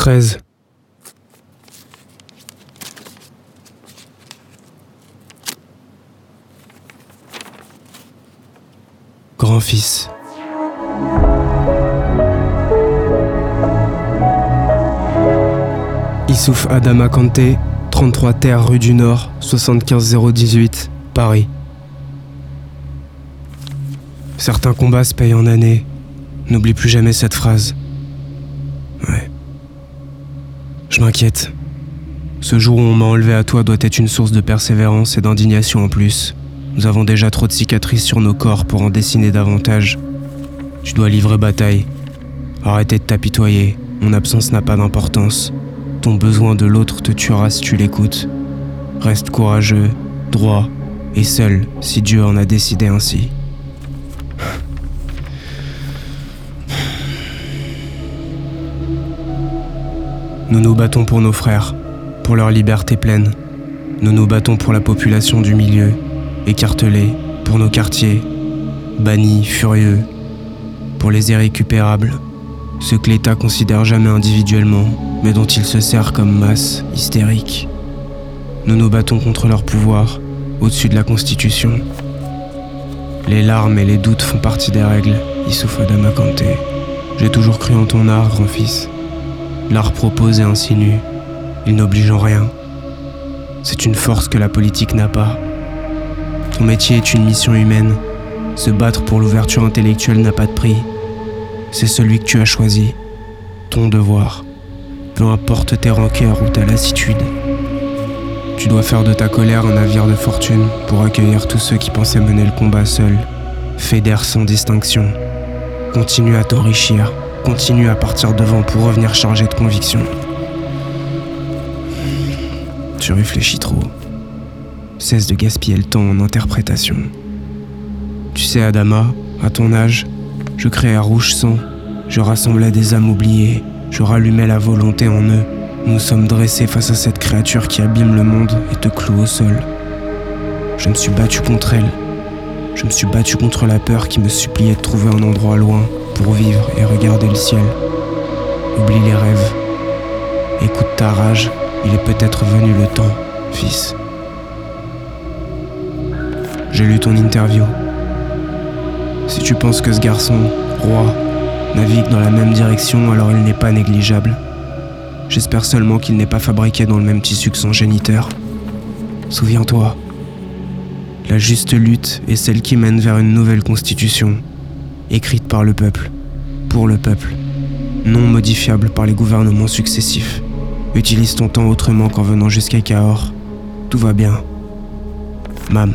13. Grand-fils. Issouf Adama Kanté, 33 Terre rue du Nord, 75018, Paris. Certains combats se payent en années. N'oublie plus jamais cette phrase. Je m'inquiète. Ce jour où on m'a enlevé à toi doit être une source de persévérance et d'indignation en plus. Nous avons déjà trop de cicatrices sur nos corps pour en dessiner davantage. Tu dois livrer bataille. Arrêtez de t'apitoyer. Mon absence n'a pas d'importance. Ton besoin de l'autre te tuera si tu l'écoutes. Reste courageux, droit et seul si Dieu en a décidé ainsi. Nous nous battons pour nos frères, pour leur liberté pleine. Nous nous battons pour la population du milieu, écartelée, pour nos quartiers, bannis, furieux, pour les irrécupérables, ceux que l'État considère jamais individuellement, mais dont il se sert comme masse hystérique. Nous nous battons contre leur pouvoir, au-dessus de la Constitution. Les larmes et les doutes font partie des règles, Issouf Adama. J'ai toujours cru en ton art, grand-fils. L'art propose et insinue, il n'oblige en rien. C'est une force que la politique n'a pas. Ton métier est une mission humaine. Se battre pour l'ouverture intellectuelle n'a pas de prix. C'est celui que tu as choisi. Ton devoir. Peu importe tes rancœurs ou ta lassitude. Tu dois faire de ta colère un navire de fortune pour accueillir tous ceux qui pensaient mener le combat seuls. Fédère sans distinction. Continue à t'enrichir. Continue à partir devant pour revenir chargé de conviction. Tu réfléchis trop. Cesse de gaspiller le temps en interprétation. Tu sais, Adama, à ton âge, je créais un rouge sang, je rassemblais des âmes oubliées, je rallumais la volonté en eux. Nous sommes dressés face à cette créature qui abîme le monde et te cloue au sol. Je me suis battu contre elle. Je me suis battu contre la peur qui me suppliait de trouver un endroit loin pour vivre et regarder le ciel. Oublie les rêves. Écoute ta rage, il est peut-être venu le temps, fils. J'ai lu ton interview. Si tu penses que ce garçon, roi, navigue dans la même direction, alors il n'est pas négligeable. J'espère seulement qu'il n'est pas fabriqué dans le même tissu que son géniteur. Souviens-toi, la juste lutte est celle qui mène vers une nouvelle constitution, écrite par le peuple, pour le peuple, non modifiable par les gouvernements successifs. Utilise ton temps autrement qu'en venant jusqu'à Cahors. Tout va bien. Mam.